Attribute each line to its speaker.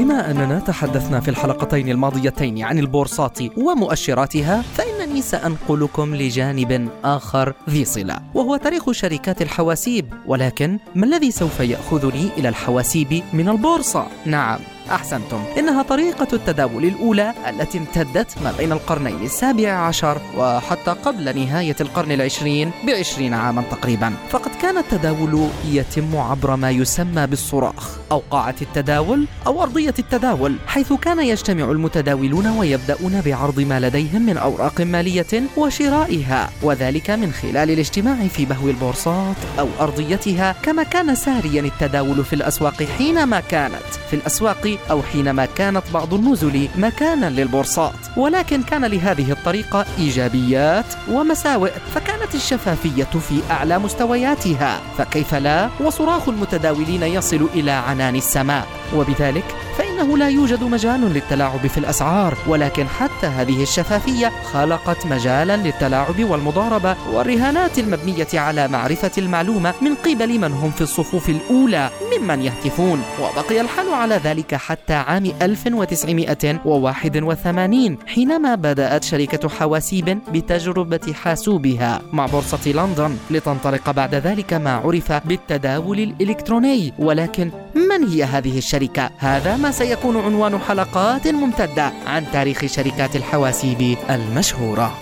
Speaker 1: بما أننا تحدثنا في الحلقتين الماضيتين عن البورصات ومؤشراتها فإنني سأنقلكم لجانب آخر ذي صلة وهو تاريخ شركات الحواسيب ولكن ما الذي سوف يأخذني إلى الحواسيب من البورصة؟ نعم أحسنتم. إنها طريقة التداول الأولى التي امتدت ما بين القرنين السابع عشر وحتى قبل نهاية القرن العشرين بعشرين عاما تقريبا. فقد كان التداول يتم عبر ما يسمى بالصراخ أو قاعة التداول أو أرضية التداول حيث كان يجتمع المتداولون ويبدأون بعرض ما لديهم من أوراق مالية وشرائها وذلك من خلال الاجتماع في بهو البورصات أو أرضيتها كما كان ساريا التداول في الأسواق حينما كانت. في الأسواق أو حينما كانت بعض النزل مكانا للبورصات. ولكن كان لهذه الطريقة إيجابيات ومساوئ فكانت الشفافية في أعلى مستوياتها. فكيف لا؟ وصراخ المتداولين يصل إلى عنان السماء. وبذلك فإنه لا يوجد مجال للتلاعب في الأسعار ولكن حتى هذه الشفافية خلقت مجالا للتلاعب والمضاربة والرهانات المبنية على معرفة المعلومة من قبل من هم في الصفوف الأولى ممن يهتفون. وبقي الحال على ذلك حتى عام 1981 حينما بدأت شركة حواسيب بتجربة حاسوبها مع بورصة لندن. لتنطلق بعد ذلك ما عرف بالتداول الإلكتروني ولكن من هي هذه الشركة؟ هذا ما سيكون عنوان حلقات ممتدة عن تاريخ شركات الحواسيب المشهورة